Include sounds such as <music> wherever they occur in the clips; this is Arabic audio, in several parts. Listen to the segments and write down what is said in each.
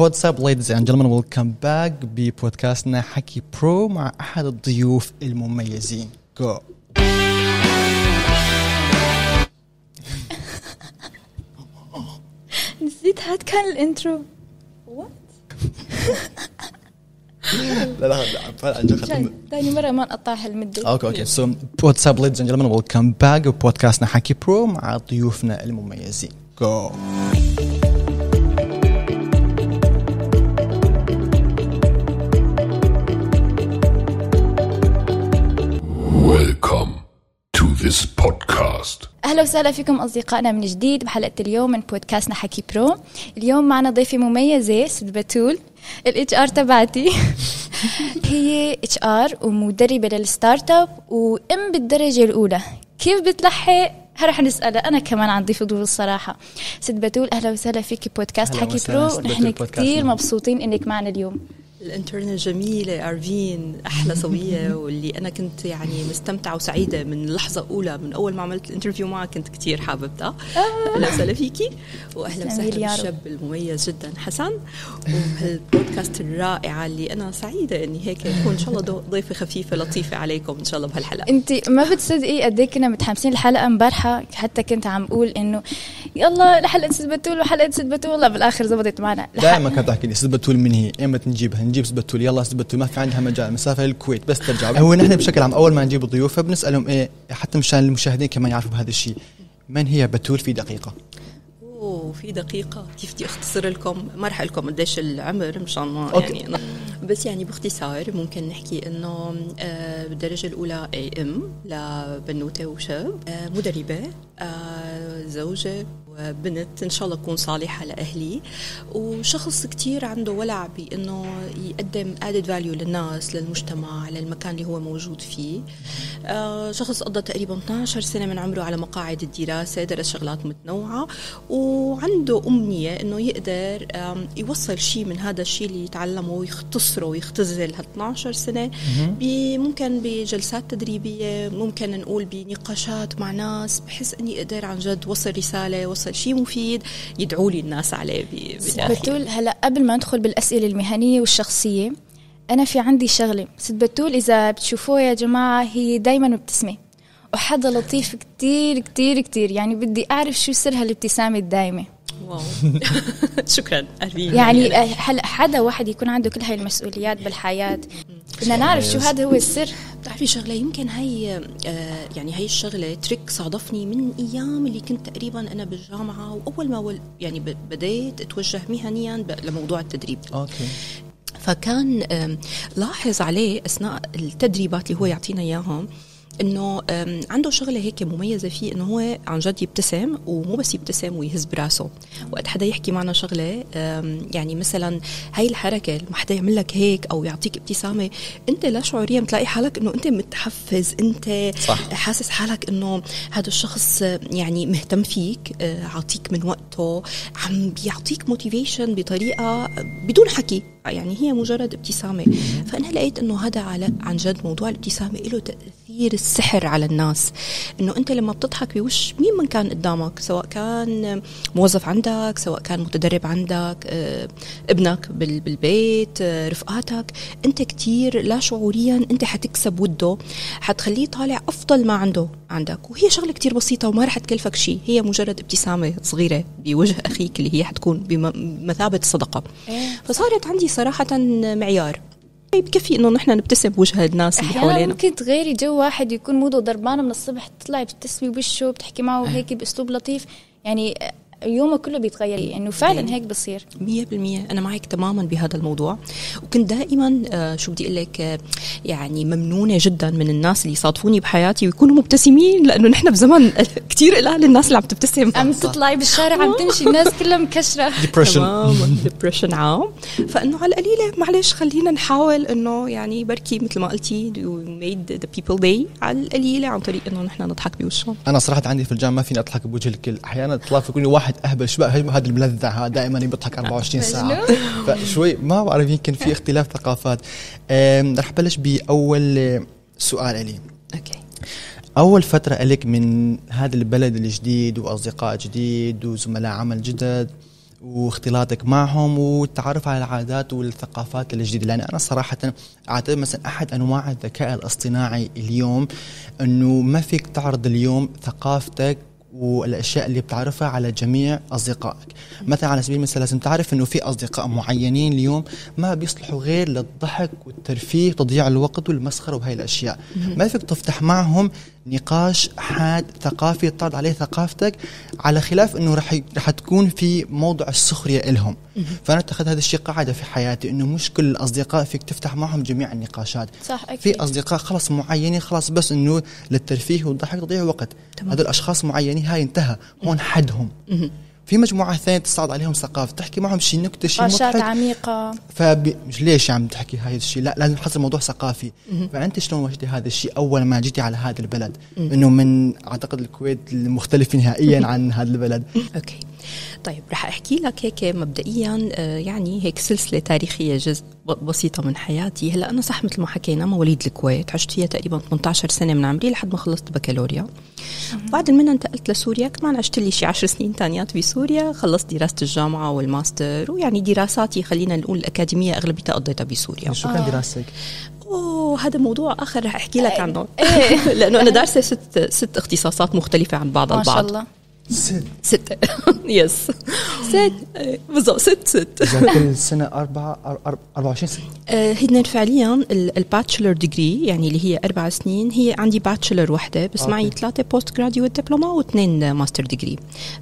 What's up ladies and gentlemen? Welcome back. ببودكاستنا حكي برو مع أحد الضيوف المميزين. جو نسيت هاد كان ال intro. لا لا لا عن جد خلينا- ثاني مرة ما نقطعها المدة. okay okay so What's up ladies and gentlemen? Welcome back. ببودكاستنا حكي برو مع ضيوفنا المميزين. جو this podcast. أهلا وسهلا فيكم أصدقائنا من جديد بحلقة اليوم من بودكاستنا حكي برو. اليوم معنا ضيفة مميزة ست بتول ال HR تبعتي. <laughs> هي HR ومدربة لل startup وإم بالدرجة الأولى. كيف بتلحق؟ رح نسألها. أنا كمان عندي فضول الصراحة. ست بتول أهلا وسهلا فيك بودكاست حكي برو. ونحن. كثير مبسوطين إنك معنا اليوم. الانترنت جميلة أرفين أحلى صبية <laughs> واللي أنا كنت يعني مستمتعة وسعيدة من اللحظة الأولى من أول ما عملت ال interview معك كنت كتير حاببتها. أهلا وسهلا فيكي؟ وأهلا وسهلا. بالشاب المميز جدا حسن. وبهالبودكاست الرائعة اللي أنا سعيدة إني هيك أكون إن شاء الله ضيفة خفيفة لطيفة عليكم إن شاء الله بهالحلقة. أنت ما بتصدقي قد إيه كنا متحمسين الحلقة امبارحه حتى كنت عم بقول إنه يلا لحلقه ست بتول وحلقه ست بتول لا بالآخر زبطت معنا. دائما كانت تحكي لي ست بتول من هي؟ إيمتى نجيبها نجيب ست بتول يلا ست بتول ما في عندها مجال. مسافة للكويت. بس ترجع. هو نحن بشكل عام أول ما نجيب الضيوف بنسألهم إيه حتى مشان المشاهدين كمان يعرفوا بهذا الشيء. من هي بتول في دقيقة؟ أوه في دقيقة. كيف بدي أختصر لكم؟ ما رح لكم. قديش العمر مشان ما. يعني. أنا بس يعني باختصار ممكن نحكي إنه آه، بالدرجة الأولى اي ام لبنوتة وشاب. آه، مدربة. آه، زوجة. وبنت إن شاء الله تكون صالحة لأهلي. وشخص كتير عنده ولع بإنه يقدم added value للناس للمجتمع للمكان اللي هو موجود فيه. آه، شخص قضى تقريبا 12 سنة من عمره على مقاعد الدراسة درس شغلات متنوعة. وعنده أمنية إنه يقدر يوصل شيء من هذا الشيء اللي يتعلمه ويختصره ويختزل هال 12 سنة ب- ممكن بجلسات تدريبية ممكن نقول بنقاشات مع ناس بحس إني أقدر عن جد وصل رسالة وصل شيء مفيد يدعوا لي الناس عليه. بتول هلا قبل ما ندخل بالأسئلة المهنية والشخصية أنا في عندي شغلة. ست بتول إذا بتشوفوها يا جماعة هي دائما مبتسمة. وحدا لطيف كتير كتير كتير. يعني بدي أعرف شو سر هالابتسامه الدائمه wow. <laughs> شكرا. يعني هلا حدا واحد يكون عنده كل هاي المسؤوليات بالحياة؟ بدنا نعرف شو هذا هو السر. بتعرفي شغلة يمكن هي آه يعني هي الشغلة trick صادفني من أيام اللي كنت تقريبا أنا بالجامعة وأول ما ول يعني ب- بديت أتوجه مهنيا لموضوع التدريب. okay. فكان لاحظ عليه أثناء التدريبات اللي هو يعطينا إياهم إنه عنده شغلة هيك مميزة فيه إنه هو عن جد يبتسم ومو بس يبتسم ويهز براسه. وقت حدا يحكي معنا شغلة يعني مثلا هاي الحركة لما حدا يعمل لك هيك أو يعطيك ابتسامة أنت لا شعوريا بتلاقي حالك إنه أنت متحفز أنت صح. حاسس حالك إنه هذا الشخص آه، يعني مهتم فيك آه، عاطيك من وقته عم بيعطيك موتيفيشن بطريقة بدون حكي يعني هي مجرد ابتسامة. فأنا لقيت إنه هذا على عن جد موضوع الابتسامة له تأثير السحر على الناس. إنه أنت لما بتضحك بوش مين من كان قدامك؟ سواء كان موظف عندك سواء كان متدرب عندك آه، ابنك بال- بالبيت آه، رفقاتك. أنت كتير لا شعوريا أنت حتكسب وده حتخليه طالع أفضل ما عنده عندك. وهي شغلة كتير بسيطة وما رح تكلفك شيء. هي مجرد ابتسامة صغيرة بوجه أخيك اللي هي حتكون بمثابة صدقة. فصارت عندي صراحة معيار. بكفي إنه نحن نبتسم بوجه الناس اللي حوالينا. ممكن تغيري جو واحد يكون موده ضربانة من الصبح تطلعي بتبتسمي بوشه بتحكي معه هيك بأسلوب لطيف. يعني يومه كله بيتغير إنه يعني فعلا هيك بصير. مية بالمية. أنا معك تماما بهذا الموضوع. وكنت دائما آه، شو بدي أقول لك آه، يعني ممنونة جدا من الناس اللي يصادفوني بحياتي ويكونوا مبتسمين لأنه نحن بزمن <laughs> كتير قلال الناس اللي عم تبتسم. عم تطلعي بالشارع عم تمشي الناس كلها مكشرة. <laughs> depression depression عام. فإنه على القليلة معلش خلينا نحاول إنه يعني بركي مثل ما قلتي made the people day على القليلة عن طريق إنه نحن نضحك بوشهم أنا صراحة عندي في الجامعة ما فيني أضحك بوجه الكل. أحيانا تطلع في كل واحد أهبل. شو هذا الملذع دائما بيضحك 24 <laughs> ساعة. فشوي ما بعرف يمكن في <laughs> اختلاف ثقافات. رح بلش بأول سؤال لي okay. أول فترة لك من هذا البلد الجديد وأصدقاء جديد وزملاء عمل جدد واختلاطك معهم والتعرف على العادات والثقافات الجديدة. لأن أنا صراحة أعتبر مثلا أحد أنواع الذكاء الاصطناعي اليوم أنه ما فيك تعرض اليوم ثقافتك والأشياء اللي بتعرفها على جميع أصدقائك. مثلا على سبيل المثال لازم تعرف إنه في أصدقاء معينين اليوم ما بيصلحوا غير للضحك والترفيه وتضييع الوقت والمسخرة وهي الأشياء. ما فيك تفتح معهم نقاش حاد ثقافي تعرض عليه ثقافتك على خلاف إنه رح رح تكون في موضع السخرية لهم فأنا اتخذت هذا الشيء قاعدة في حياتي إنه مش كل الأصدقاء فيك تفتح معهم جميع النقاشات. صح أكيد. في أصدقاء خلص معينين خلاص بس إنه للترفيه والضحك تضيع وقت. هذول أشخاص معينين هاي انتهى. هون حدهم. في مجموعة ثانية تصعد عليهم ثقافة تحكي معهم شيء نكتة شيء نقاشات مضحك. عميقة. فب... ليش عم تحكي هاي الشيء لا لازم تحصل موضوع ثقافي. فأنت شلون واجهتي هذا الشيء أول ما جيتي على هذا البلد؟ إنه من أعتقد الكويت مختلفه نهائيا <laughs> عن هذا البلد. Okay. طيب رح أحكي لك هيك مبدئيا آه، يعني هيك سلسلة تاريخية جزء بسيطة من حياتي. هلأ أنا صح مثل ما حكينا مواليد الكويت عشت فيها تقريبا 18 سنة من عمري لحد ما خلصت بكالوريا. بعد منها انتقلت لسوريا كمان عشت لي شي 10 سنين تانيات بسوريا. خلصت دراسة الجامعة والماستر ويعني دراساتي خلينا نقول الأكاديمية أغلبيتها قضيتها بسوريا. شو كان دراستك؟ أوه هذا موضوع آخر رح أحكي لك عنه. <laughs> لأنه أنا دارسة ست ست اختصاصات مختلفة عن بعض ما شاء البعض. الله. ست ستة yes ست بالضبط. ست ست إذا كل سنة أربعة أر- أر- 24 سنه آه، هن فعليا ال bachelor degree يعني اللي هي أربع سنين هي عندي bachelor وحدة بس. معي ثلاثة postgraduate diploma واثنين master degree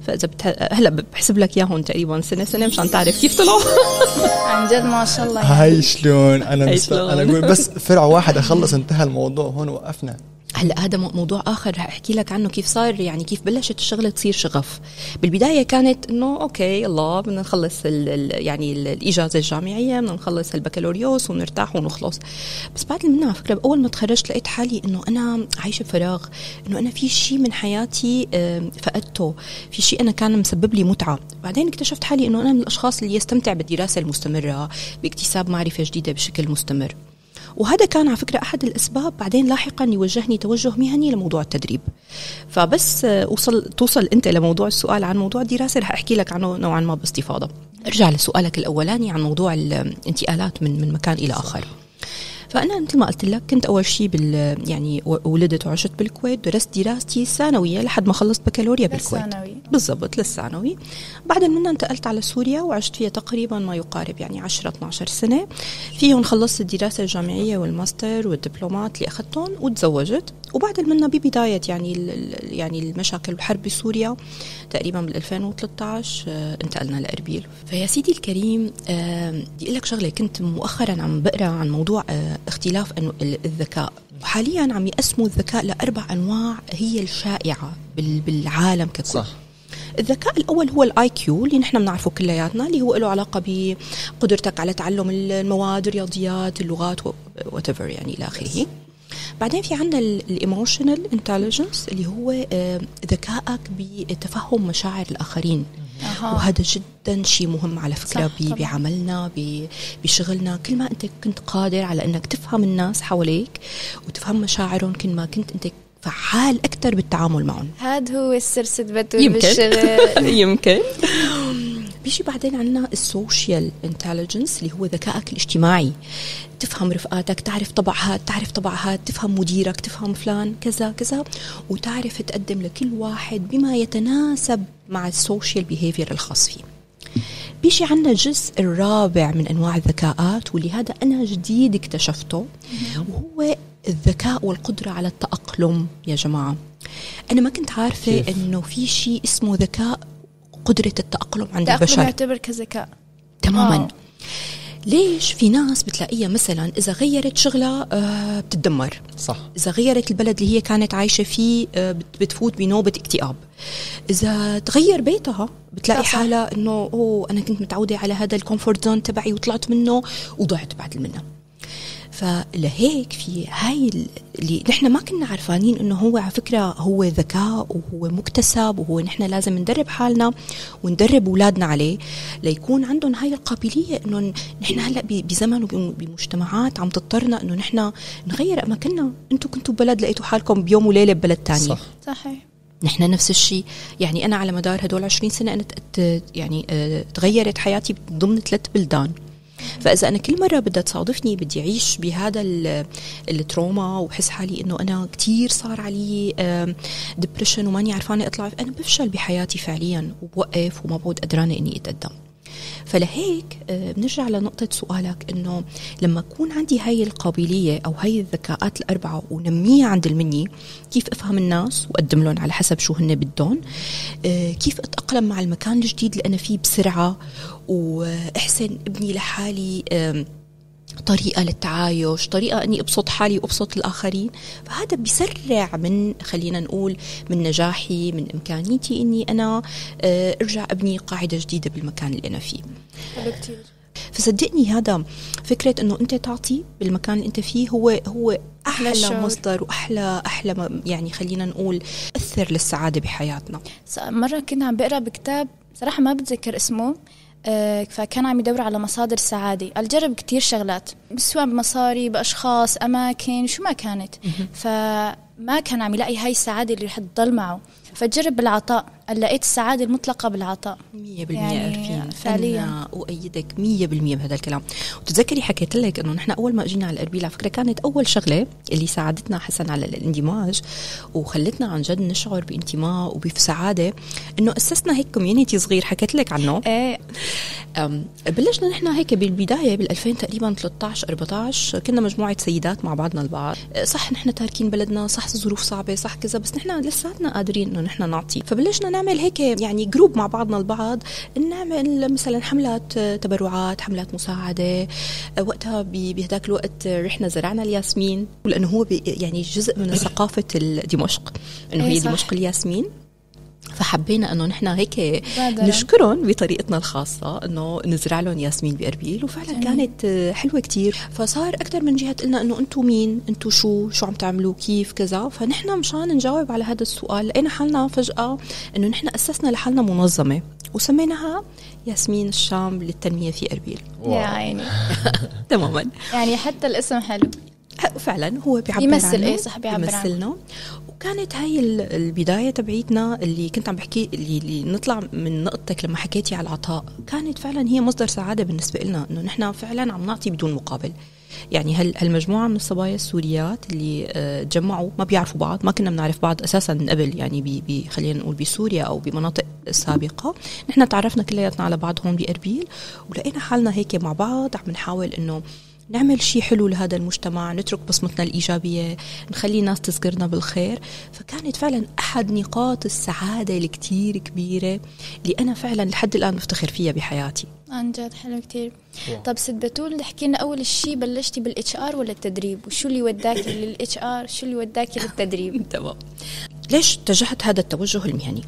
فإذا بتح... هلأ بحسب لك إياهم تقريبا سنة سنة مشان تعرف كيف طلعوا <laughs> عن جد ما شاء الله. هاي شلون؟ مست... أنا أقول بس <laughs> فرع واحد أخلص انتهى الموضوع هون وقفنا. هلا هذا مو- موضوع آخر رح أحكي لك عنه كيف صار يعني كيف بلشت الشغلة تصير شغف. بالبداية كانت إنه أوكي يلا بدنا نخلص ال ال يعني ال الإجازة الجامعية بدنا نخلص البكالوريوس ونرتاح ونخلص. بس بعد منها على فكرة اول ما تخرجت لقيت حالي إنه أنا عايشة بفراغ إنه أنا في شيء من حياتي فقدته. في شيء أنا كان مسبب لي متعة. بعدين اكتشفت حالي إنه أنا من الأشخاص اللي يستمتع بالدراسة المستمرة باكتساب معرفة جديدة بشكل مستمر. وهذا كان على فكرة أحد الأسباب بعدين لاحقا يوجهني توجه مهني لموضوع التدريب. فبس آه، وصل توصل أنت لموضوع السؤال عن موضوع الدراسة رح أحكي لك عنه نوعا ما باستفاضة. ارجع لسؤالك الأولاني عن موضوع الانتقالات من من مكان إلى آخر. فأنا مثل ما قلت لك كنت أول شيء بال يعني ولدت وعشت بالكويت درست دراستي الثانوية لحد ما خلصت بكالوريا بالكويت. للثانوي. بالضبط للثانوي. بعدين منها انتقلت على سوريا وعشت فيها تقريبا ما يقارب يعني 10 12 سنة. فيهم خلصت الدراسة الجامعية والماستر والدبلومات اللي أخذتهم وتزوجت. وبعد منها ببداية يعني يعني المشاكل والحرب بسوريا تقريبا بال 2013 آه، انتقلنا لإربيل. فيا سيدي الكريم آه، بدي أقول لك شغلة كنت مؤخرا عم بقرأ عن موضوع آه، اختلاف الذكاء. وحاليا عم يقسموا الذكاء لأربع أنواع هي الشائعة بال- بالعالم ككل. صح. الذكاء الأول هو ال IQ اللي نحن بنعرفه كلياتنا اللي هو له علاقة بقدرتك على تعلم المواد الرياضيات اللغات وات- يعني إلى آخره. بعدين في عندنا ال emotional intelligence اللي هو آه، ذكائك بتفهم مشاعر الآخرين أها. وهذا جدا شيء مهم على فكرة. بعملنا بشغلنا كل ما أنت كنت قادر على إنك تفهم الناس حواليك وتفهم مشاعرهم كل ما كنت أنت فعال أكثر بالتعامل معهم هذا هو السر ست بتول يمكن. بالشغل <laughs> يمكن <laughs> بيجي بعدين عندنا ال social intelligence اللي هو ذكائك الاجتماعي. تفهم رفقاتك تعرف طبع هاد تعرف طبع هاد تفهم مديرك تفهم فلان كذا كذا وتعرف تقدم لكل واحد بما يتناسب مع ال social behavior الخاص فيه. بيجي عندنا الجزء الرابع من أنواع الذكاءات واللي هذا أنا جديد اكتشفته وهو الذكاء والقدرة على التأقلم يا جماعة. أنا ما كنت عارفة؟ إنه في شيء اسمه ذكاء قدرة التأقلم عند تأقلم البشر. يعتبر كذكاء. تماما. آه. ليش في ناس بتلاقيها مثلا إذا غيرت شغلها آه بتتدمر؟ صح. إذا غيرت البلد اللي هي كانت عايشة فيه آه، بت- بتفوت بنوبة اكتئاب. إذا تغير بيتها بتلاقي. حالها إنه أوه أنا كنت متعودة على هذا ال comfort zone تبعي وطلعت منه وضعت بعد منه فلهيك في هاي ال- اللي نحن ما كنا عرفانين إنه هو على فكرة هو ذكاء وهو مكتسب وهو نحن لازم ندرب حالنا وندرب أولادنا عليه ليكون عندهم هاي القابلية إنه نحن هلأ ب- بزمن وبمجتمعات عم تضطرنا إنه نحن نغير أماكننا. أنتم كنتوا ببلد لقيتوا حالكم بيوم وليلة ببلد تاني صح. صحيح. نحن نفس الشيء يعني أنا على مدار هدول 20 سنة أنا يعني آه، تغيرت حياتي ضمن ثلاث بلدان. فإذا أنا كل مرة بدها تصادفني بدي أعيش بهذا ال trauma وأحس حالي إنه أنا كثير صار علي depression وماني عرفانة أطلع أنا بفشل بحياتي فعليا وبوقف وما بعود قدرانة إني أتقدم. فلهيك آه، بنرجع لنقطة سؤالك إنه لما أكون عندي هاي القابلية أو هاي الذكاءات الأربعة ونميها عندها لما إني كيف أفهم الناس وأقدم لهم على حسب شو هن بدهم؟ آه، كيف أتأقلم مع المكان الجديد اللي أنا فيه بسرعة؟ وأحسن ابني لحالي طريقة للتعايش طريقة أني أبسط حالي وأبسط الآخرين. فهذا بيسرع من خلينا نقول من نجاحي من إمكانيتي أني أنا آه، أرجع أبني قاعدة جديدة بالمكان اللي أنا فيه. كتير. فصدقني هذا فكرة إنه أنت تعطي بالمكان اللي أنت فيه هو هو أحلى الشعور. مصدر وأحلى أحلى يعني خلينا نقول أثر للسعادة بحياتنا. مرة كنت عم بقرأ بكتاب صراحة ما بتذكر اسمه فكان عم يدور على مصادر سعادة. قال جرب كتير شغلات سواء بمصاري بأشخاص أماكن شو ما كانت. فما كان عم يلاقي هاي السعادة اللي رح تضل معه. فجرب بالعطاء. لقيت السعادة المطلقة بالعطاء. 100% يعني فعليا. أؤيدك 100% بهذا الكلام. وتتذكري حكيت لك إنه نحن أول ما أجينا على الأربيل على فكرة كانت أول شغلة اللي ساعدتنا حسن على الاندماج وخلتنا عن جد نشعر بانتماء وبسعادة إنه أسسنا هيك community صغير. حكيت لك عنه؟ إيه. بلشنا نحن هيك بالبداية بال 2000 تقريبا 13 14 كنا مجموعة سيدات مع بعضنا البعض. صح نحن تاركين بلدنا صح الظروف صعبة صح كذا بس نحن لساتنا قادرين إنه نحن نعطي. فبلشنا نعمل هيك يعني group مع بعضنا البعض نعمل مثلا حملات تبرعات حملات مساعدة. وقتها بهداك الوقت رحنا زرعنا الياسمين لأنه هو يعني جزء من <laughs> ثقافة دمشق. إنه هي إيه، دمشق الياسمين. فحبينا إنه نحن هيك نشكرهم بطريقتنا الخاصة إنه نزرع لهم ياسمين باربيل وفعلا جميل. كانت حلوة كتير. فصار أكثر من جهة قلنا إنه أنتم مين؟ أنتم شو؟ شو عم تعملوا؟ كيف؟ كذا. فنحن مشان نجاوب على هذا السؤال لقينا حالنا فجأة إنه نحن أسسنا لحالنا منظمة وسميناها ياسمين الشام للتنمية في اربيل يا عيني. <laughs> تماما. يعني حتى الاسم حلو. فعلا هو بيعبر يمثل إيه صح بيعبر يمثلنا وكانت هاي البداية تبعيتنا اللي كنت عم بحكي اللي, اللي نطلع من نقطتك لما حكيتي على العطاء كانت فعلا هي مصدر سعادة بالنسبة لنا إنه نحن فعلا عم نعطي بدون مقابل. يعني هالمجموعة من الصبايا السوريات اللي آه، تجمعوا ما بيعرفوا بعض ما كنا بنعرف بعض أساسا من قبل يعني بي خلينا نقول بسوريا أو بمناطق سابقة. نحن تعرفنا كلياتنا على بعض هون بأربيل ولقينا حالنا هيك مع بعض عم نحاول إنه نعمل شيء حلو لهذا المجتمع نترك بصمتنا الإيجابية نخلي الناس تذكرنا بالخير. فكانت فعلا أحد نقاط السعادة الكتير كبيرة اللي أنا فعلا لحد الآن بفتخر فيها بحياتي. عن جد حلو كتير. طب ست بتول احكي لنا أول شيء بلشتي بال HR ولا التدريب؟ وشو اللي وداكي لل HR شو اللي وداكي للتدريب؟ <laughs> تمام. ليش اتجهت هذا التوجه المهني؟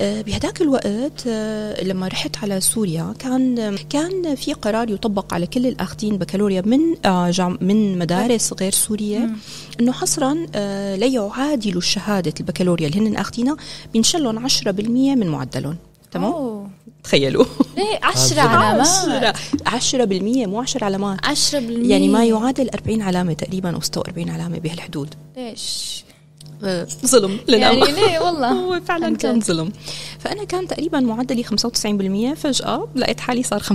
آه، بهداك الوقت آه، لما رحت على سوريا كان كان في قرار يطبق على كل الاخذين بكالوريا من آه، من مدارس غير سورية إنه حصرا لا يعادلوا شهاده البكالوريا اللي هن اخذينها بينشلهم 10% من معدلهم. تمام؟ أوه. تخيلوا. إيه <laughs> 10 علامات. 10% مو 10 علامات. 10% يعني ما يعادل 40 علامة تقريبا أو 46 علامة بهالحدود. ليش <laughs> ظلم لنا يعني ليه؟ والله. <laughs> هو فعلا كان ظلم. فأنا كان تقريبا معدلي 95% فجأة لقيت حالي صار 85%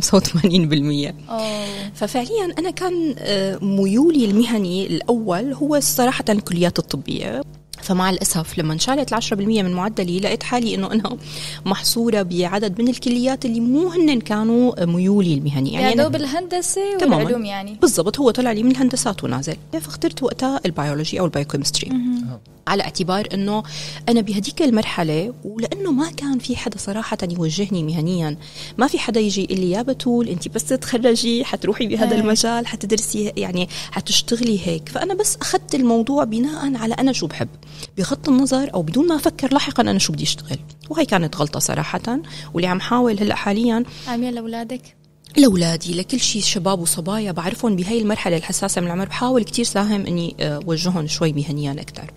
أوه. ففعليا أنا كان آه، ميولي المهني الأول هو صراحة الكليات الطبية. فمع الأسف لما انشالت ال 10% من معدلي لقيت حالي إنه أنا محصورة بعدد من الكليات اللي مو هن كانوا ميولي المهني يعني يا دوب الهندسة والعلوم يعني. بالضبط هو طلع لي من الهندسات ونازل. فاخترت وقتها البيولوجي أو ال biochemistry على اعتبار إنه أنا بهديك المرحلة ولأنه ما كان في حدا صراحة يوجهني مهنيا. ما في حدا يجي يقول لي يا بتول أنت بس تتخرجي حتروحي بهذا المجال حتدرسي يعني حتشتغلي هيك. فأنا بس أخذت الموضوع بناء على أنا شو بحب. بغض النظر أو بدون ما أفكر لاحقا أنا شو بدي أشتغل. وهي كانت غلطة صراحة واللي عم حاول هلأ حاليا عامله لأولادك؟ لأولادي لكل شيء شباب وصبايا بعرفهم بهي المرحلة الحساسة من العمر. بحاول كتير ساهم إني آه، وجههم شوي مهنيا أكثر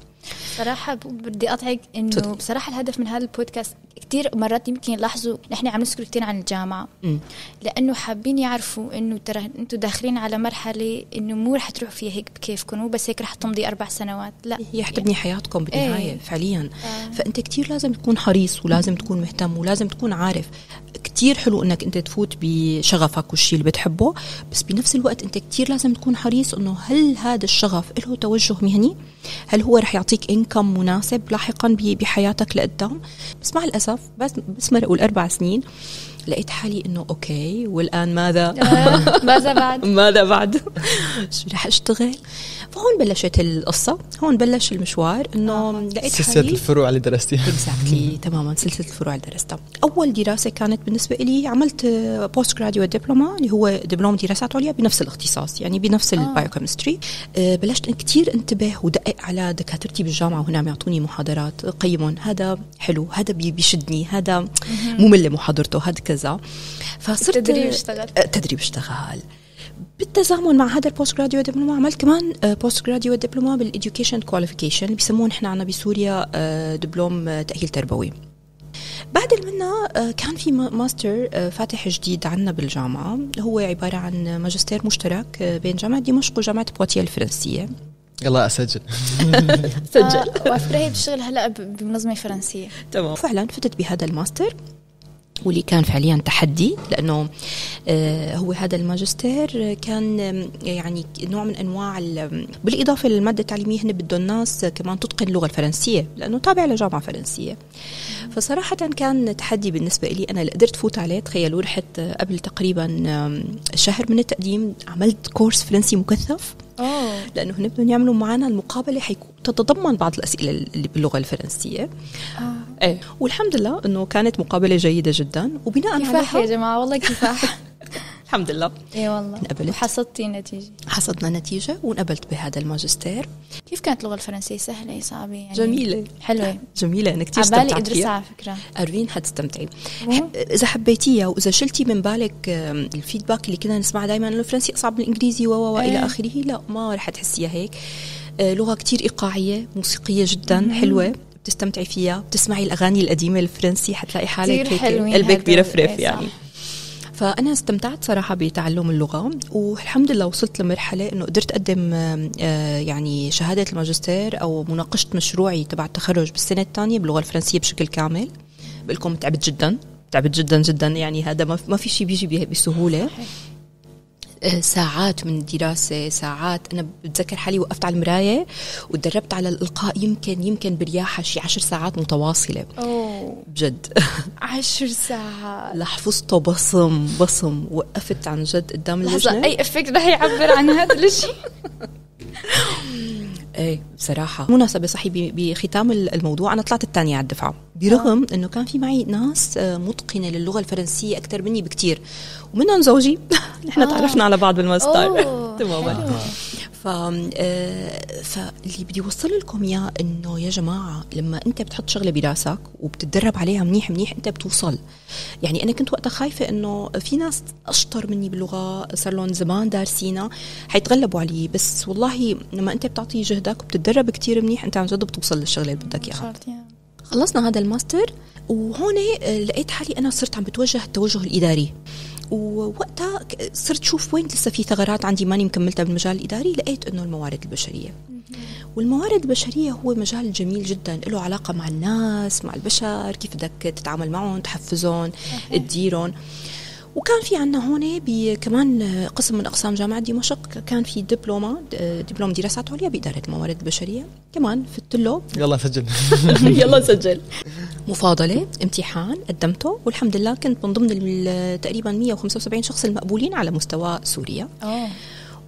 صراحة بدي أقطعك إنه. بصراحة الهدف من هذا البودكاست كثير مرات يمكن يلاحظوا نحن عم نذكر كثير عن الجامعة مم. لأنه حابين يعرفوا إنه ترى أنتم داخلين على مرحلة إنه مو رح تروح فيها هيك بكيفكم مو بس هيك رح تمضي أربع سنوات لا هي حتبني حياتكم بالنهاية إيه. فعليا آه. فأنت كتير لازم تكون حريص ولازم تكون مهتم ولازم تكون عارف كتير حلو إنك أنت تفوت بشغفك والشيء اللي بتحبه بس بنفس الوقت أنت كتير لازم تكون حريص إنه هل هذا الشغف له توجه مهني هل هو رح يعطيك income مناسب لاحقا بحياتك لقدام بس مع الأسف بس بس مرقوا الاربع سنين لقيت حالي إنه okay والآن ماذا آه، ماذا بعد؟ <laughs> ماذا بعد؟ <laughs> شو رح أشتغل؟ فهون بلشت القصة، هون بلش المشوار إنه لقيت سلسلة حالي. الفروع اللي درستيها. exactly <laughs> تماما سلسلة الفروع اللي درستها. أول دراسة كانت بالنسبة لي عملت postgraduate diploma اللي هو دبلوم دراسات عليا بنفس الاختصاص يعني بنفس البايوكيمستري آه بلشت كثير انتبه ودقق على دكاترتي بالجامعة وهن يعطوني محاضرات قيمهم هذا حلو هذا بي- بيشدني هذا ممل محاضرته هذا كذا. فصرت التدريب اشتغل. آه، التدريب اشتغل. بالتزامن مع هذا ال postgraduate diploma عملت كمان postgraduate diploma بال education qualification اللي بيسموه نحن عنا بسوريا آه، دبلوم آه، تأهيل تربوي. بعد منها آه، كان في ma- master فاتح جديد عنا بالجامعة. هو عبارة عن ماجستير مشترك بين جامعة دمشق وجامعة بواتيه الفرنسية. يلا أسجل. <laughs> سجل وعفرة هي بتشتغل هلأ ب- بمنظمة فرنسية. تمام. فعلا فتت بهذا الماستر. واللي كان فعليا تحدي لأنه آه، هو هذا الماجستير كان آم، يعني نوع من أنواع ال- بالإضافة للمادة التعليمية هن بدهم الناس كمان تتقن اللغة الفرنسية لأنه تابع لجامعة فرنسية. فصراحة كان تحدي بالنسبة لي أنا اللي قدرت فوت عليه. تخيلوا رحت آه، قبل تقريبا شهر من التقديم عملت كورس فرنسي مكثف. أوه. لأنه هن بدهم يعملوا معنا المقابلة حيكون تتضمن بعض الأسئلة اللي باللغة الفرنسية. إيه. والحمد لله إنه كانت مقابلة جيدة جدا. وبناء كفاح يا جماعة والله كفاح. <laughs> الحمد لله. إي والله. انقبلت. وحصدتي النتيجة. حصدنا نتيجة وانقبلت بهذا الماجستير. كيف كانت اللغة الفرنسية؟ سهلة صعبة يعني. جميلة. حلوة. جميلة. أنا كثير عبالي استمتعت ادرسها فيها. على فكرة. أرفين حتستمتعي. إذا حبيتيها وإذا شلتي من بالك الفيدباك اللي كنا نسمعه دائما إنه الفرنسي أصعب من الإنجليزي و و إلى إيه. آخره. لا ما رح تحسيها هيك. آه، لغة كتير إيقاعية موسيقية جدا حلوة. بتستمتعي فيها. بتسمعي الأغاني القديمة الفرنسي حتلاقي حالك هيك قلبك. بيرفرف إيه، صح. يعني فأنا استمتعت صراحة بتعلم اللغة والحمد لله وصلت لمرحلة إنه قدرت أقدم آه، يعني شهادة الماجستير أو مناقشة مشروعي تبع التخرج بالسنة الثانية باللغة الفرنسية بشكل كامل. بقول لكم تعبت جدا تعبت جدا جدا يعني هذا ما في شيء بيجي بسهولة. ساعات من الدراسة ساعات. أنا بتذكر حالي وقفت على المراية وتدربت على الإلقاء يمكن يمكن برياحة شي عشر ساعات متواصلة. أوه. بجد. عشر ساعات. لحفظته بصم بصم. وقفت عن جد قدام لحظة اللجنة. أي إفكت رح يعبر عن هذا الشيء؟ <laughs> إيه بصراحة. مناسبة صحيح ب- بختام الموضوع. أنا طلعت الثانية على الدفعة. برغم أنه كان في معي ناس آه، متقنة للغة الفرنسية أكثر مني بكتير. ومنهم زوجي. <laughs> نحن آه. تعرفنا على بعض بالماستر. <laughs> تماما. ف آه، فاللي بدي اوصل لكم إياه إنه يا جماعة لما أنت بتحط شغلة براسك وبتتدرب عليها منيح منيح أنت بتوصل. يعني أنا كنت وقتها خايفة إنه في ناس أشطر مني باللغة صار لهم زمان دارسينها حيتغلبوا علي. بس والله لما أنت بتعطي جهدك وبتتدرب كتير منيح أنت عن جد بتوصل للشغلة اللي بدك إياها. خلصنا هذا الماستر وهون آه، لقيت حالي أنا صرت عم بتوجه التوجه الإداري. ووقتها صرت شوف وين لسه في ثغرات عندي ماني مكملتها بالمجال الإداري لقيت إنه الموارد البشرية. والموارد البشرية هو مجال جميل جدا له علاقة مع الناس مع البشر كيف بدك تتعامل معهم تحفزهم تديرهم. وكان في عنا هون كمان قسم من أقسام جامعة دمشق كان في دبلومة دبلوم دراسات عليا بإدارة الموارد البشريه كمان فت له. يلا نسجل <laughs> يلا سجل. مفاضلة امتحان قدمته. والحمد لله كنت من ضمن ال- تقريبا 175 شخص المقبولين على مستوى سوريا. أوه.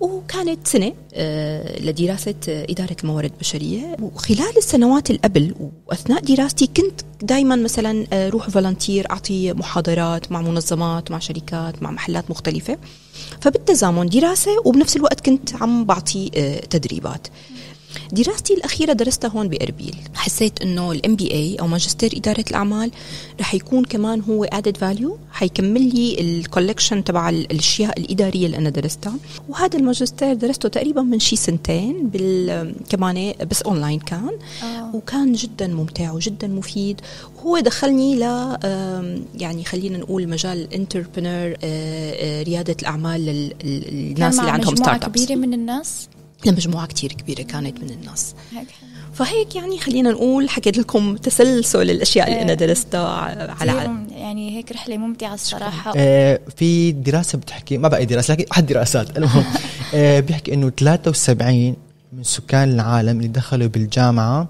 وكانت سنة آه، لدراسة إدارة الموارد البشرية وخلال السنوات اللي قبل وأثناء دراستي كنت دايما مثلا آه، روح volunteer أعطي محاضرات مع منظمات مع شركات مع محلات مختلفة. فبالتزامن دراسة وبنفس الوقت كنت عم بعطي آه، تدريبات. دراستي الأخيرة درستها هون بأربيل. حسيت إنه ال MBA أو ماجستير إدارة الأعمال رح يكون كمان هو added value حيكمل لي ال collection تبع الأشياء الإدارية اللي أنا درستها. وهذا الماجستير درسته تقريبا من شي سنتين بال كمان بس اونلاين كان. آه. وكان جدا ممتع وجدا مفيد. وهو دخلني ل يعني خلينا نقول مجال ال entrepreneur ريادة الأعمال لل- لل- كان للناس اللي عندهم startups كبيرة من الناس؟ لمجموعه كتير كبيرة كانت من الناس. هيك. فهيك يعني خلينا نقول حكيت لكم تسلسل الأشياء اللي أنا إيه. درستها على يعني هيك رحلة ممتعة الصراحة. آه، في دراسة بتحكي ما بقى دراسة لكن احد دراسات. المهم <laughs> آه، بيحكي إنه 73 من سكان العالم اللي دخلوا بالجامعة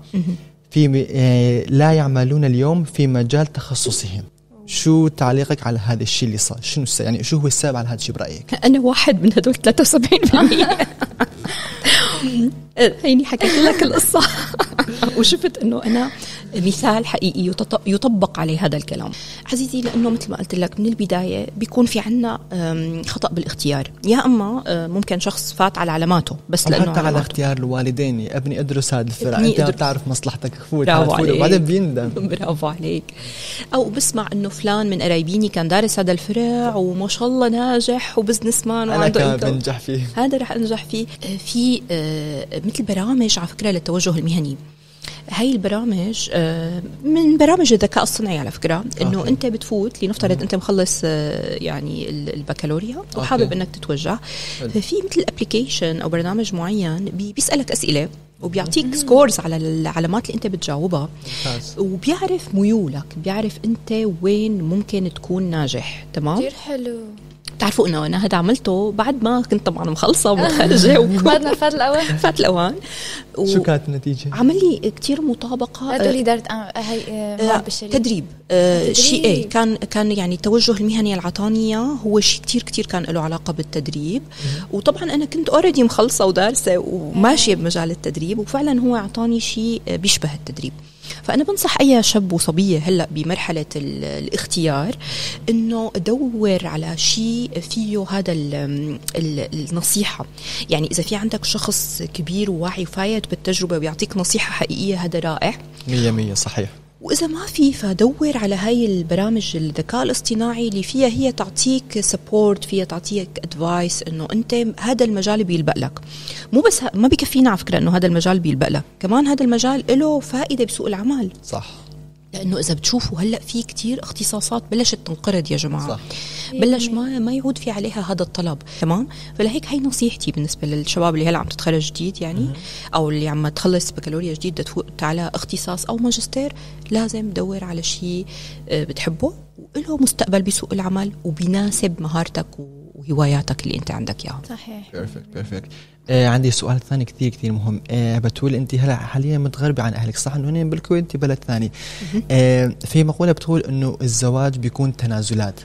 في آه، لا يعملون اليوم في مجال تخصصهم. شو تعليقك على هذا الشيء اللي صار؟ شنو يعني شو هو السبب على هذا الشيء برأيك؟ أنا واحد من هدول 73% <laughs> <laughs> هيني حكيت لك القصة. <laughs> وشفت إنه أنا مثال حقيقي يطبق عليه هذا الكلام. عزيزي لأنه مثل ما قلت لك من البداية بيكون في عنا خطأ بالاختيار. يا أما أه، ممكن شخص فات على علاماته بس لأنه حتى على. اختيار الوالدين. يا ابني ادرس هذا الفرع. أنت ادرس. بتعرف مصلحتك. فوت. وبعدين بيندم <laughs> برافو عليك. أو بسمع إنه فلان من قرايبيني كان دارس هذا الفرع وما شاء الله ناجح و businessman أنا وعنده كمان income. بنجح فيه. هذا رح أنجح فيه. آه، في آه، مثل برامج على فكرة للتوجه المهني. هاي البرامج آه، من برامج الذكاء الصناعي على فكرة إنه okay. أنت بتفوت لنفترض أنت مخلص آه، يعني ال- البكالوريا وحابب. إنك تتوجه. ففي مثل application أو برنامج معين بي- بيسألك أسئلة وبيعطيك scores على العلامات اللي أنت بتجاوبها. وبيعرف ميولك بيعرف أنت وين ممكن تكون ناجح تمام؟ كثير حلو. بتعرفوا إنه أنا هذا عملته بعد ما كنت طبعا مخلصة ومتخرجه <laughs> بعد ما فات الأول. <laughs> فات الأوان و- شو كانت النتيجة؟ عمل لي كثير مطابقة. آه، أع- هي آه، موارد بشرية تدريب. آه تدريب. شيء إيه كان كان يعني التوجه المهني اللي اعطاني اياه هو شيء كثير كثير كان له علاقة بالتدريب. وطبعا أنا كنت already مخلصة ودارسة وماشية بمجال التدريب وفعلا هو أعطاني شيء آه، بيشبه التدريب. فأنا بنصح أي شاب وصبية هلأ بمرحلة ال- الاختيار إنه ادور على شيء فيه هذا ال- ال- النصيحة. يعني إذا في عندك شخص كبير وواعي وفايت بالتجربة ويعطيك نصيحة حقيقية هذا رائع. مية مية صحيح. وإذا ما في فدور على هاي البرامج الذكاء الاصطناعي اللي فيها هي تعطيك support فيها تعطيك advice إنه أنت هذا المجال بيلبق لك. مو بس ما بكفينا على فكرة إنه هذا المجال بيلبق لك كمان هذا المجال له فائدة بسوق العمل. صح. لأنه إذا بتشوفوا هلأ في كتير اختصاصات بلشت تنقرض يا جماعة. صح. بلش ما ما يعود في عليها هذا الطلب تمام؟ فلهيك هي نصيحتي بالنسبة للشباب اللي هلأ عم تتخرج جديد يعني أو اللي عم تخلص بكالوريا جديد بدها تفوت على اختصاص أو ماجستير لازم تدور على شيء آه، بتحبه وله مستقبل بسوق العمل وبيناسب مهارتك وهواياتك اللي أنت عندك إياها. صحيح. perfect perfect آه عندي سؤال ثاني كثير كثير مهم. آه بتقول أنت هلأ حاليا متغربة عن أهلك. صح انه بالكويت أنت بلد ثاني. آه في مقولة بتقول إنه الزواج بيكون تنازلات.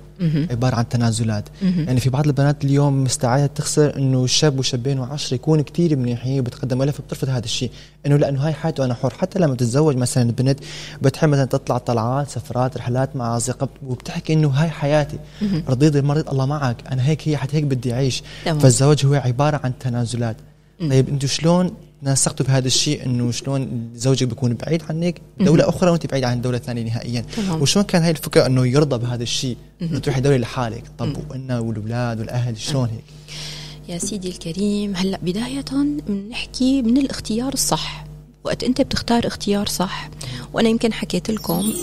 عبارة عن تنازلات. يعني في بعض البنات اليوم مستعدة تخسر إنه شاب وشابين وعشرة يكونوا كثير منيحين وبتقدموا لها فبترفض هذا الشيء. إنه لأنه هاي حياته أنا حر. حتى لما تتزوج مثلا البنت بتحب مثلا تطلع طلعات سفرات رحلات مع أصدقاء وبتحكي إنه هاي حياتي. رضيت مريض الله معك. أنا هيك هي حتى هيك بدي أعيش. فالزواج هو عبارة عن تنازلات. طيب أنتم شلون نسقتوا بهذا الشيء إنه شلون زوجك بيكون بعيد عنك دولة أخرى وأنت بعيد عن دولة ثانية نهائيا. تمام. وشلون كان هاي الفكرة إنه يرضى بهذا الشيء؟ إنه تروحي دولة لحالك طب وأنا والأولاد والأهل شلون هيك؟ يا سيدي الكريم هلأ بداية بنحكي من الاختيار الصح. وقت أنت بتختار اختيار صح. وأنا يمكن حكيت لكم.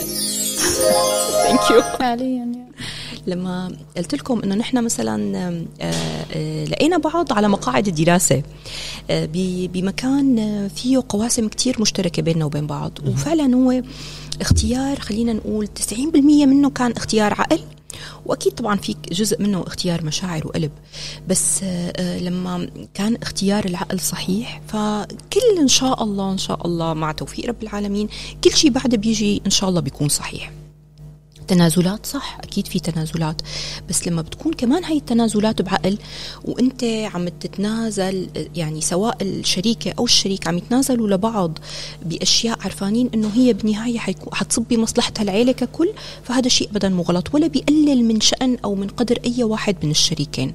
ثانك يو فعليا يعني. لما قلت لكم إنه نحن مثلا آه، لقينا بعض على مقاعد الدراسة آه، بمكان آه، فيه قواسم كتير مشتركة بيننا وبين بعض. وفعلا هو اختيار خلينا نقول 90% منه كان اختيار عقل وأكيد طبعا في جزء منه اختيار مشاعر وقلب. بس لما كان اختيار العقل صحيح فكل إن شاء الله إن شاء الله مع توفيق رب العالمين كل شيء بعده بيجي إن شاء الله بيكون صحيح. تنازلات صح؟ أكيد في تنازلات. بس لما بتكون كمان هاي التنازلات بعقل وأنت عم تتنازل يعني سواء الشريكة أو الشريك عم يتنازلوا لبعض بأشياء عرفانين إنه هي بالنهاية حتصب بمصلحتها العيله ككل فهذا شيء ابدا مو غلط ولا بيقلل من شأن أو من قدر أي واحد من الشريكين.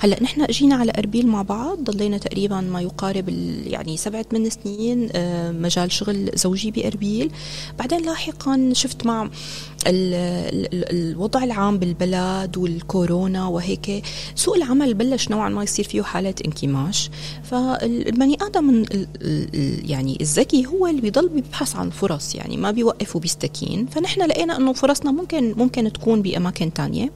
هلا نحن اجينا على أربيل مع بعض ضلينا تقريبا ما يقارب يعني سبعة ثمان سنين آه، مجال شغل زوجي بأربيل. بعدين لاحقا شفت مع ال ال الوضع العام بالبلد والكورونا وهيك سوق العمل بلش نوعا ما يصير فيه حالة انكماش. فالبني آدم يعني الذكي هو اللي بيضل بيبحث عن فرص يعني ما بيوقف وبيستكين. فنحن لقينا إنه فرصنا ممكن ممكن تكون بأماكن تانية.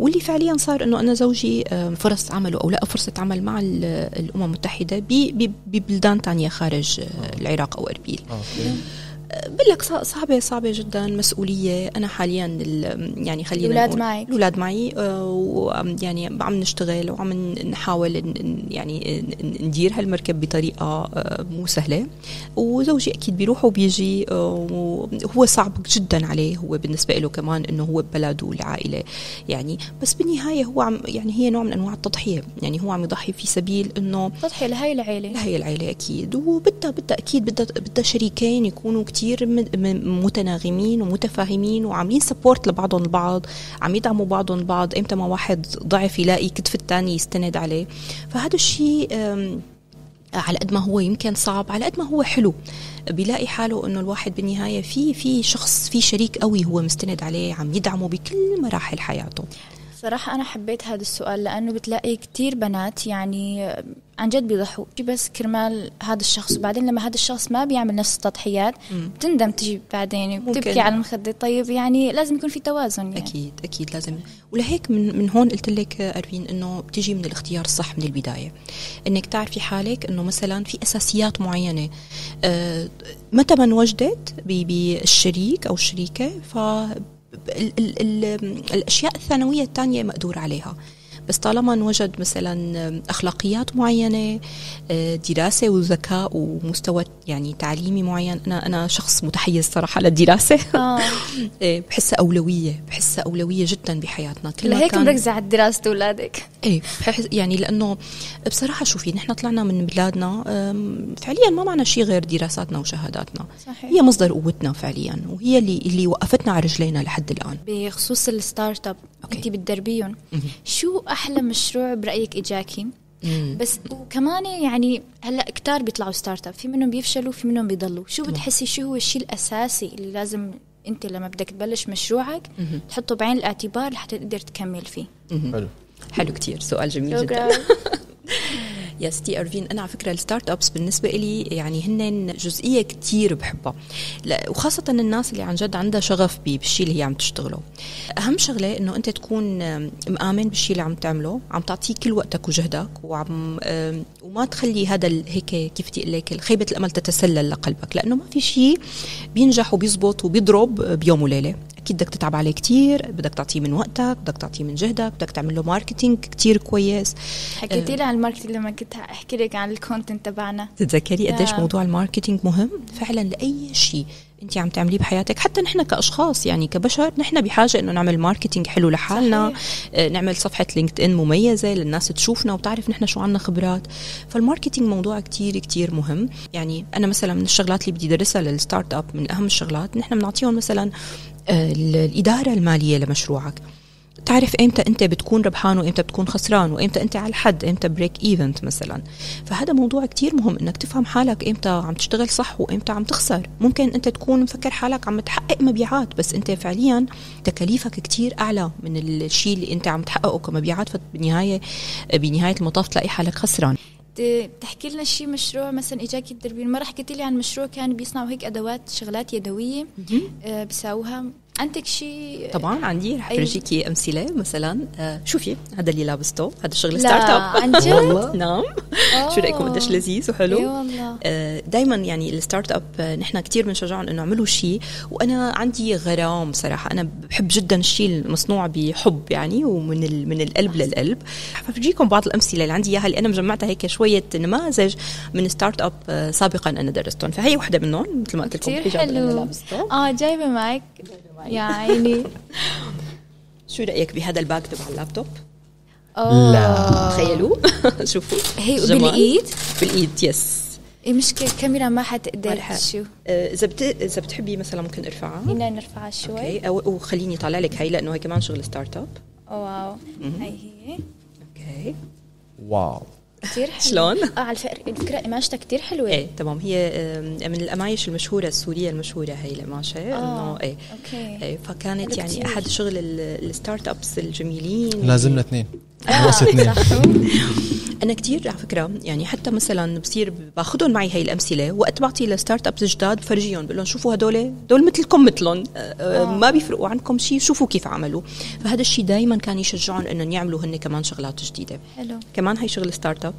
واللي فعليا صار إنه أنا زوجي فرص عمله أو لقى فرصة عمل مع الأمم المتحدة ببلدان تانية خارج العراق أو أربيل أوكي. بقول لك صعبة صعبة جدا مسؤولية. أنا حاليا يعني خلينا الأولاد معك. الأولاد معي ويعني عم نشتغل وعم نحاول يعني ندير هالمركب بطريقة آه، مو سهلة. وزوجي أكيد بيروح وبيجي آه، وهو صعب جدا عليه. هو بالنسبة له كمان إنه هو ببلده والعائله يعني. بس بالنهاية هو عم يعني هي نوع من أنواع التضحية. يعني هو عم يضحي في سبيل إنه تضحية لهي العائله لهي العائله أكيد. وبدها بدها أكيد بدها بدها شريكين يكونوا كتير كتير متناغمين ومتفاهمين وعاملين سبورت لبعضهم البعض عم يدعموا بعضهم البعض إمتى ما واحد ضعف يلاقي كتف الثاني يستند عليه. فهذا الشيء على قد ما هو يمكن صعب على قد ما هو حلو. بيلاقي حاله إنه الواحد بالنهاية في في شخص في شريك قوي هو مستند عليه عم يدعمه بكل مراحل حياته. صراحة أنا حبيت هذا السؤال لأنه بتلاقي كتير بنات يعني عن جد بيضحوا. بس كرمال هذا الشخص. وبعدين لما هذا الشخص ما بيعمل نفس التضحيات بتندم تجي بعدين بتبكي على المخدة. طيب يعني لازم يكون في توازن يعني. أكيد أكيد لازم. ولهيك من, من هون قلت لك أروين إنه بتجي من الاختيار الصح من البداية. إنك تعرفي حالك إنه مثلا في أساسيات معينة آه متى ما انوجدت بالشريك أو الشريكة ف ال ال ال الأشياء الثانوية الثانية مقدور عليها. بس طالما انوجد مثلا أخلاقيات معينة آه، دراسة وذكاء ومستوى يعني تعليمي معين أنا أنا شخص متحيز صراحة للدراسة. آه. <laughs> إيه، بحسها أولوية بحسها أولوية جدا بحياتنا. كل هيك مركزة على دراسه أولادك. إيه يعني لأنه بصراحة شوفي نحن طلعنا من بلادنا فعليا ما معنا شيء غير دراساتنا وشهاداتنا. صحيح. هي مصدر قوتنا فعليا وهي اللي اللي وقفتنا على رجلينا لحد الآن. بخصوص ال startup انت بتدربيهم. شو أحلى مشروع برأيك إجاكي؟ بس وكمان يعني هلأ كتار بيطلعوا startup في منهم بيفشلوا في منهم بيضلوا. شو بتحسي شو هو الشيء الأساسي اللي لازم أنت لما بدك تبلش مشروعك تحطه بعين الاعتبار لحتى تقدر تكمل فيه؟ حلو. حلو كتير. سؤال جميل جدا. <laughs> يا ستي أرفين أنا على فكرة ال startups بالنسبة لي يعني هن جزئية كتير بحبها. وخاصة الناس اللي عن جد عندها شغف بالشيء اللي هي عم تشتغله. أهم شغلة إنه أنت تكون مآمن بالشيء اللي عم تعمله عم تعطيه كل وقتك وجهدك وعم وما تخلي هذا هيك كيف بدي أقول لك خيبة الأمل تتسلل لقلبك لأنه ما في شيء بينجح وبيزبط وبيضرب بيوم وليلة. أكيد بدك تتعب عليه كثير بدك تعطيه من وقتك بدك تعطيه من جهدك بدك تعمل له marketing كثير كويس. حكيتي لي عن ال marketing لما كنت أحكي لك عن ال content تبعنا. تتذكري قديش موضوع ال marketing مهم؟ فعلا لأي شيء. انت عم تعمليه بحياتك. حتى نحن كأشخاص يعني كبشر نحن بحاجة إنه نعمل marketing حلو لحالنا. صحيح. آه، نعمل صفحة LinkedIn مميزة للناس تشوفنا وتعرف نحن شو عنا خبرات. فال marketing موضوع كتير كتير مهم. يعني أنا مثلا من الشغلات اللي بدي ادرسها لل startup من أهم الشغلات نحن بنعطيهم مثلا آه، الإدارة المالية لمشروعك. تعرف إمتى أنت بتكون ربحان وإمتى بتكون خسران وإمتى أنت على الحد إمتى break even مثلا. فهذا موضوع كتير مهم إنك تفهم حالك إمتى عم تشتغل صح وإمتى عم تخسر. ممكن أنت تكون مفكر حالك عم تحقق مبيعات بس أنت فعليا تكاليفك كتير أعلى من الشيء اللي أنت عم تحققه كمبيعات. فبالنهايه بنهاية المطاف تلاقي حالك خسران. تحكي لنا شيء مشروع مثلا اجاكي تدربين مره حكيتي لي عن مشروع كان بيصنعوا هيك أدوات شغلات يدوية آه بيساووها. عندك شيء طبعا عندي رح افرجيكي أمثلة. مثلا آه شوفي هذا اللي لابسته هذا شغل startup. عن جد؟ <laughs> نعم. شو رأيكم؟ قديش لذيذ وحلو؟ أي والله. آه دائما يعني ال startup آه نحن كثير بنشجعهم إنه يعملوا شيء وأنا عندي غرام صراحة. أنا بحب جدا الشيء المصنوع بحب يعني ومن من القلب للقلب. حفرجيكم بعض الأمثلة اللي عندي إياها اللي أنا مجمعتها هيك شوية نماذج من startup آه سابقا أنا درستهم. فهي وحدة منهم مثل ما قلت لكم كثير حلو. آه جايبة معك. يا عيني. <laughs> شو رأيك بهذا ال bag تبع اللابتوب؟ لا. تخيلوا. <laughs> شوفوا. هي بالايد بالإيد يس إيه مشكلة الكاميرا ما حتقدر شو. آه، إذا بت... إذا بتحبي مثلا ممكن ارفعها. هنا نرفعها شوي. أوكي. أو وخليني طالع لك هي لأنه هي كمان شغل ستارت أب. واو. هي هي. أوكي. واو. كثير حلو. شلون؟ آه على الفكرة الفكرة قماشتها كثير حلوة. إيه تمام. هي من القمايش المشهورة السورية المشهورة هي القماشة. آه، إنه إيه أوكي. إيه، فكانت يعني كتير. أحد شغل ال- الستارت ابس الجميلين. لازمنا اثنين. آه،. أنا كتير على فكرة يعني حتى مثلا بصير باخذهم معي هي الأمثلة وقت بعطي ل startups جداد بفرجيهم بقول لهم شوفوا هدول دول مثلكم مثلهم. آه، آه، ما بيفرقوا عنكم شيء شوفوا كيف عملوا. فهذا الشيء دائما كان يشجعهم إنهم يعملوا هن كمان شغلات جديدة. حلو. كمان هي شغل startup.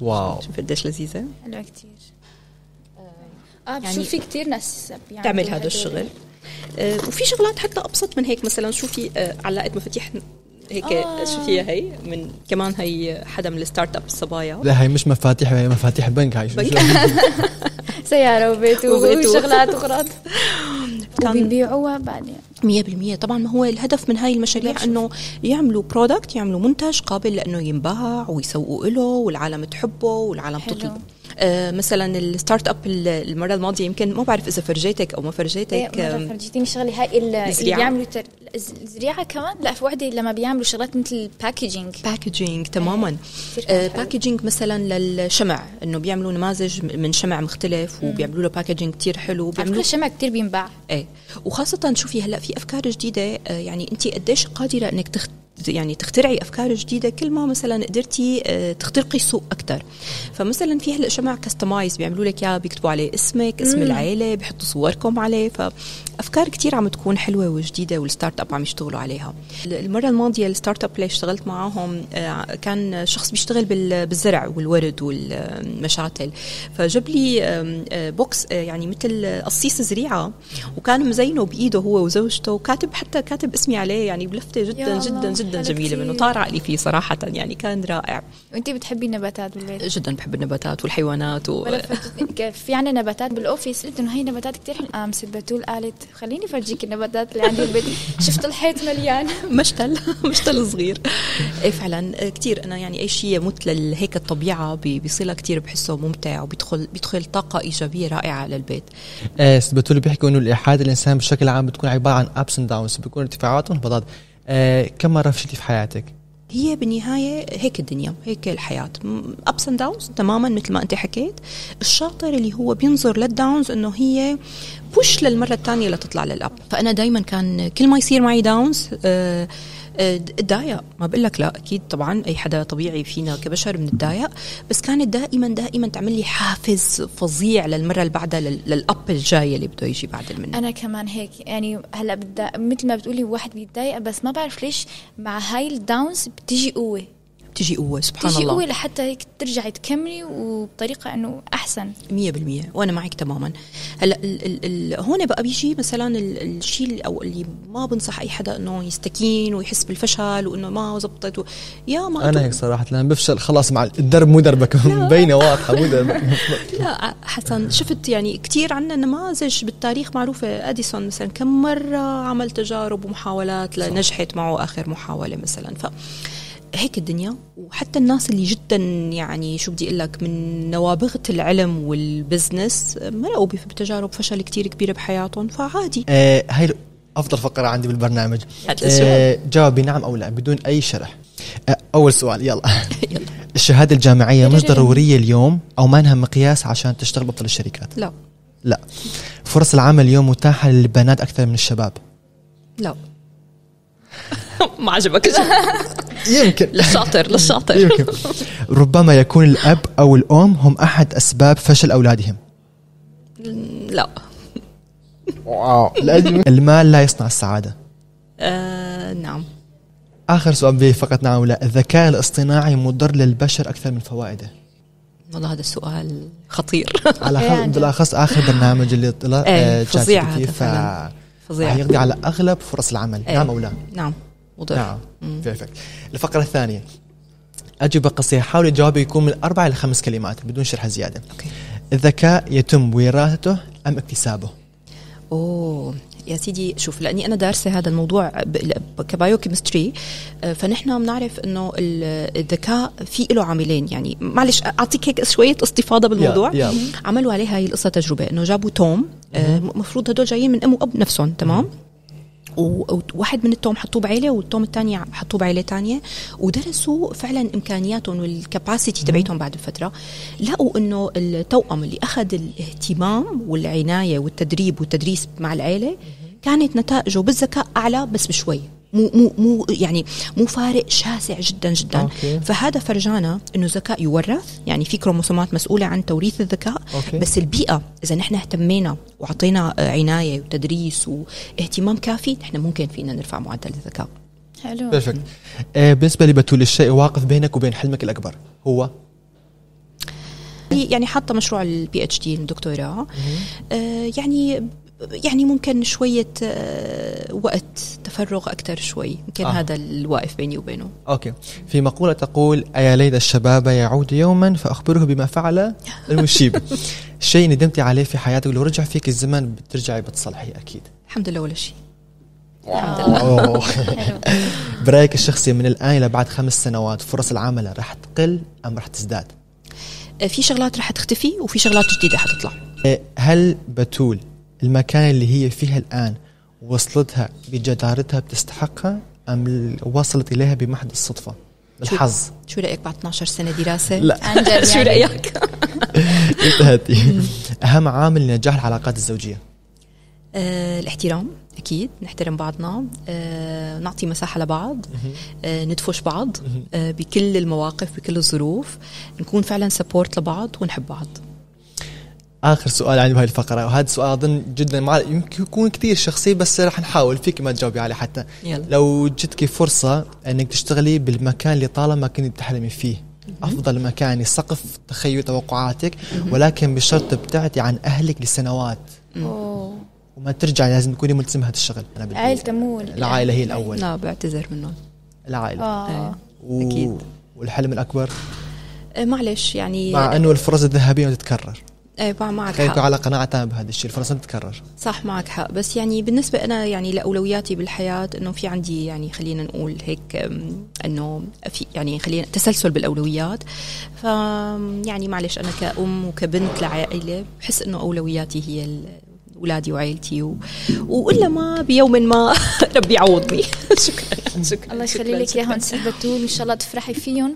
wow. شوف قديش لذيذة. حلو كثير آه يعني بشوف في كثير ناس بيعملوا تعمل هذا. الشغل. آه، وفي شغلات حتى أبسط من هيك مثلا شوفي آه، علاقة مفاتيح هيك آه. آه. شوفيها هي من كمان هي حدا من ال startup الصبايا لا هي مش مفاتيح هي مفاتيح بنك هاي شو-. <laughs> سيارة وبيت وشغلات اغراض <laughs> كان- وبيبيعوها بعدين مية بالمية طبعا ما هو الهدف من هاي المشاريع. إنه يعملوا product يعملوا منتج قابل لأنه ينباع ويسوقوا له والعالم تحبه والعالم حلو. آه مثلا ال startup ال- المرة الماضية يمكن ما بعرف إذا فرجيتك أو ما فرجيتك إيه، فرجيتيني شغله هاي ال- اللي. بيعملوا تر... الز- الزريعه كمان؟ لا في وحدة لما بيعملوا شغلات مثل ال packaging packaging تماما. كتير آه حلو. packaging مثلا للشمع إنه بيعملوا نماذج من شمع مختلف وبيعملوا له packaging كتير حلو بيعملوا الشمع كثير بينباع. إيه وخاصة شوفي هلأ في أفكار جديدة آه، يعني انت قديش قادرة إنك تخت يعني تخترعي أفكار جديدة كل ما مثلا قدرتي آه، تخترقي السوق أكثر فمثلا في هلأ شمع customized بيعملوا لك اياه بيكتبوا عليه اسمك اسم العيلة بيحطوا صوركم عليه. فأفكار كثير عم تكون حلوة وجديدة وال startup عم يشتغلوا عليها. المرة الماضية ال startup اللي اشتغلت معاهم آه، كان شخص بيشتغل بال- بالزرع والورد والمشاتل. فجاب لي box آه، يعني مثل قصيص زريعة. وكان مزينه بإيده هو وزوجته وكاتب حتى كاتب اسمي عليه يعني بلفتة جدا الله، جدا. جدا جميلة. منه. طار عقلي فيه صراحة يعني كان رائع. وانت بتحبي النباتات بالبيت جدا بحب النباتات والحيوانات و... في عنا نباتات بال office. قلت إنه هي نباتات كثير حلوة. قام ست بتول قالت خليني فرجيك النباتات اللي عندي بالبيت. <laughs> شفت الحيط مليان. مشتل. <laughs> مشتل صغير. إيه فعلا كثير أنا يعني أي شيء مثل هيك الطبيعة بي- بيصيرها كثير بحسه ممتع وبيدخل بيدخل طاقة إيجابية رائعة للبيت. آه بتقول بيحكوا إنه إنه حياة الإنسان بشكل عام بتكون عبارة عن ups and downs بيكون ارتفاعات وانخفاضات آه كم مرة فشلتي في حياتك؟ هي بالنهاية هيك الدنيا هيك الحياة. ups and downs تماما مثل ما أنت حكيت. الشاطر اللي هو بينظر لل downs إنه هي بوش للمرة الثانية لتطلع للاب فأنا دائما كان كل ما يصير معي داونز آه اتضايق ما بقول لك لا أكيد طبعا أي حدا طبيعي فينا كبشر بنتضايق بس كانت دائما دائما تعمل لي حافز فظيع للمرة اللي بعدها لل- للأب الجاي اللي بده يجي بعد منه أنا كمان هيك يعني هلأ مثل ما بتقولي واحد بيتضايق بس ما بعرف ليش مع هاي الداونز بتيجي قوة. بتيجي قوه سبحان بتيجي الله. قوه لحتى هيك ترجعي تكملي وبطريقة إنه أحسن. مية بالمية. وأنا معك تماما. هلأ ال ال ال هون بقى بيجي مثلا ال- الشيء اللي- أو اللي ما بنصح أي حدا إنه يستكين ويحس بالفشل وإنه ما زبطت و... يا ما أنا هيك صراحة لما بفشل خلاص مع الدرب مو دربك <laughs> مبينة واضحة مو دربك. <laughs> لا حسن شفت يعني كتير عنا نماذج بالتاريخ معروفة. أديسون مثلا كم مرة عمل تجارب ومحاولات لنجحت معه آخر محاولة مثلا. ف هيك الدنيا. وحتى الناس اللي جدا يعني شو بدي أقول لك من نوابغه العلم والبزنس مرقوا بتجارب فشل كتير كبيرة بحياتهم فعادي. آه هاي أفضل فقرة عندي بالبرنامج. آه جاوبي نعم أو لا بدون أي شرح. آه أول سؤال يلا. <laughs> يلا. الشهادة الجامعية مش ضرورية اليوم أو ما انها مقياس عشان تشتغل بافضل الشركات؟ لا. لا. فرص العمل اليوم متاحة للبنات أكثر من الشباب؟ لا. <laughs> ما عجبك يمكن. للشاطر للشاطر. يمكن. ربما يكون الأب أو الأم هم أحد أسباب فشل أولادهم. لا. واو. المال لا يصنع السعادة. آه نعم. آخر سؤال به فقط نعم. ولا الذكاء الاصطناعي مضر للبشر أكثر من فوائده. والله هذا السؤال خطير. على جد. بالأخص آخر برنامج اللي طلع فظيع هذا ف فعلاً. فظيع. راح يقضي على أغلب فرص العمل. إيه. نعم أو لا؟ نعم. مضر نعم. Perfect. الفقرة الثانية. أجوبة قصيرة. حاولي تجاوبي يكون من أربع إلى خمس كلمات بدون شرح زيادة. Okay. الذكاء يتم وراثته أم اكتسابه؟ أوه. يا سيدي شوف لأني أنا دارسة هذا الموضوع ك biochemistry آه، فنحن بنعرف إنه ال- الذكاء في له عاملين. يعني معلش أعطيك هيك شوية استفاضة بالموضوع. يلا. عملوا عليها هاي القصة تجربة. إنه جابوا توأم المفروض هدول جايين من أم وأب نفسهم تمام؟ وواحد من التوم حطوه بعيلة والتوم الثاني حطوه بعيلة ثانية ودرسوا فعلا إمكانياتهم وال capacity تبعتهم بعد فترة. لقوا إنه التوأم اللي أخذ الاهتمام والعناية والتدريب والتدريس مع العيلة كانت نتائجه بالذكاء أعلى بس بشوي. مو مو مو يعني مو فارق شاسع جدا جدا. Okay. فهذا فرجانا إنه الذكاء يورث يعني في كروموسومات مسؤولة عن توريث الذكاء. Okay. بس البيئة إذا نحن اهتمينا وعطينا آه، عناية وتدريس واهتمام كافي نحن ممكن فينا نرفع معدل الذكاء. حلو. Perfect آه بالنسبة لبتول الشيء واقف بينك وبين حلمك الأكبر هو؟ يعني حاطة مشروع ال PhD الدكتوراه. آه يعني يعني ممكن شوية آه، وقت تفرغ أكثر شوي. يمكن آه. آه. هذا الواقف بيني وبينه. Okay. في مقولة تقول أيا ليت الشباب يعود يوما فأخبره بما فعل <laughs> المشيب. شيء ندمتي عليه في حياتك لو رجع فيك الزمن بترجعي بتصلحيه أكيد. الحمد لله ولا شيء. أوه. <laughs> برأيك الشخصي من الآن إلى بعد خمس سنوات فرص العمل رح تقل أم رح تزداد؟ آه، في شغلات رح تختفي وفي شغلات جديدة حتطلع. إيه، هل بتول المكان اللي هي فيها الآن وصلتها بجدارتها بتستحقها أم وصلت إليها بمحض الصدفة؟ بالحظ. شو رأيك بعد 12 سنة دراسة؟ لا. <laughs> عن جد <laughs> شو يعني. رأيك؟ <laughs> انتهتي أهم عامل لنجاح العلاقات الزوجية؟ آه الاحترام أكيد. نحترم بعضنا. آه نعطي مساحة لبعض. آه ندفش بعض. آه بكل المواقف بكل الظروف. نكون فعلا سبورت لبعض ونحب بعض. آخر سؤال عندي بهاي الفقرة. وهذا السؤال أظن جدا مع يمكن يكون كثير شخصي بس رح نحاول. فيك ما تجاوبي عليه حتى. يلا. لو جتك فرصة أنك تشتغلي بالمكان اللي طالما كنت تحلمي فيه. أفضل مكان يسقف تخيل توقعاتك ولكن بشرط تبتعدي عن أهلك لسنوات. أوه. وما ترجعي لازم تكوني ملتزمة هذا الشغل. بدي عائلته مو العائلة هي الأول. لا بعتذر منهم العائلة. آه. و... أكيد. والحلم الأكبر؟ آه معلش يعني مع أنه الفرص الذهبية ما تتكرر. مع- معك حق. على قناعة تامة بهذا الشيء الفرص تتكرر. صح معك حق. بس يعني بالنسبة أنا يعني لأولوياتي بالحياة إنه في عندي يعني خلينا نقول هيك إنه في يعني خلينا تسلسل بالأولويات. ف يعني معلش أنا كأم وكبنت لعائلة بحس إنه أولوياتي هي أولادي وعائلتي و... وإلا ما بيوم ما <laughs> ربي يعوضني. <laughs> شكرا شكرا الله يخلي لك. اياهم بتول إن شاء الله تفرحي فيهم.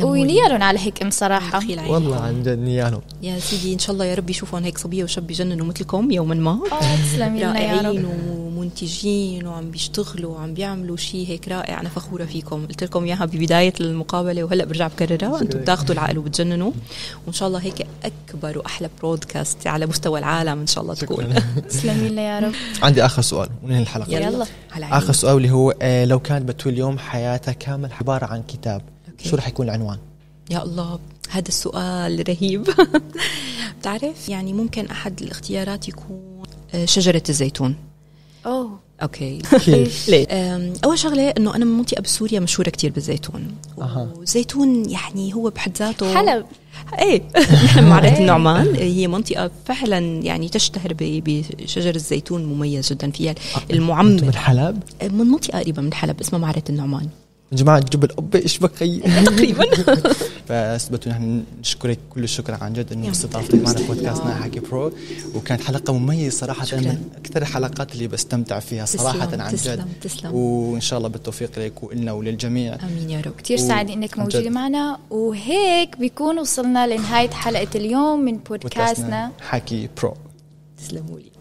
وينيرن على هيك أم صراحة. والله عن جد نيانو يا سيدي إن شاء الله يا رب يشوفون هيك صبية وشاب بيجننوا مثلكم يوما ما. آه تسلمي لنا يا رائعين رب ومنتجين وعم بيشتغلوا وعم بيعملوا شيء هيك رائع. أنا فخورة فيكم. قلت لكم إياها ببداية المقابلة وهلأ برجع بكررها. أنتم بتاخذوا العقل وبتجننوا. وإن شاء الله هيك أكبر وأحلى broadcast على مستوى العالم إن شاء الله تكون. <laughs> تسلمي لنا يا رب. عندي آخر سؤال وننهي الحلقة. يلا. على عيني. آخر سؤال اللي هو آه لو كانت بتول اليوم حياتها كامل عبارة عن كتاب okay. شو رح يكون العنوان؟ يا الله هذا السؤال رهيب <laughs> بتعرف يعني ممكن أحد الاختيارات يكون آه، شجرة الزيتون أوه okay <laughs> كيف؟ <laughs> ليه؟ أول شغلة إنه أنا من منطقه بسوريا مشهورة كتير بالزيتون أها. والزيتون يعني هو بحد ذاته حلب إيه نحن معركة النعمان هي منطقة فعلا يعني تشتهر ب- بشجر الزيتون مميز جدا فيها المعمر من حلب؟ من منطقة قريبة من حلب اسمها معركة النعمان يا جماعة جبل أبي إيش بقي؟ <laughs> <laughs> تقريبا. بس بتول نحن نشكرك كل الشكر عن جد إنه استضافتك معنا بودكاستنا حكي برو. وكانت حلقة مميزة صراحة شكراً. من أكثر الحلقات اللي بستمتع فيها صراحة تسلم، عن جد. تسلم، تسلم. وإن شاء الله بالتوفيق لك ولنا وللجميع. آمين يا رب. كتير و- سعيدة إنك جد. معنا. وهيك بيكون وصلنا لنهاية حلقة اليوم من بودكاستنا حكي برو. تسلموا لي.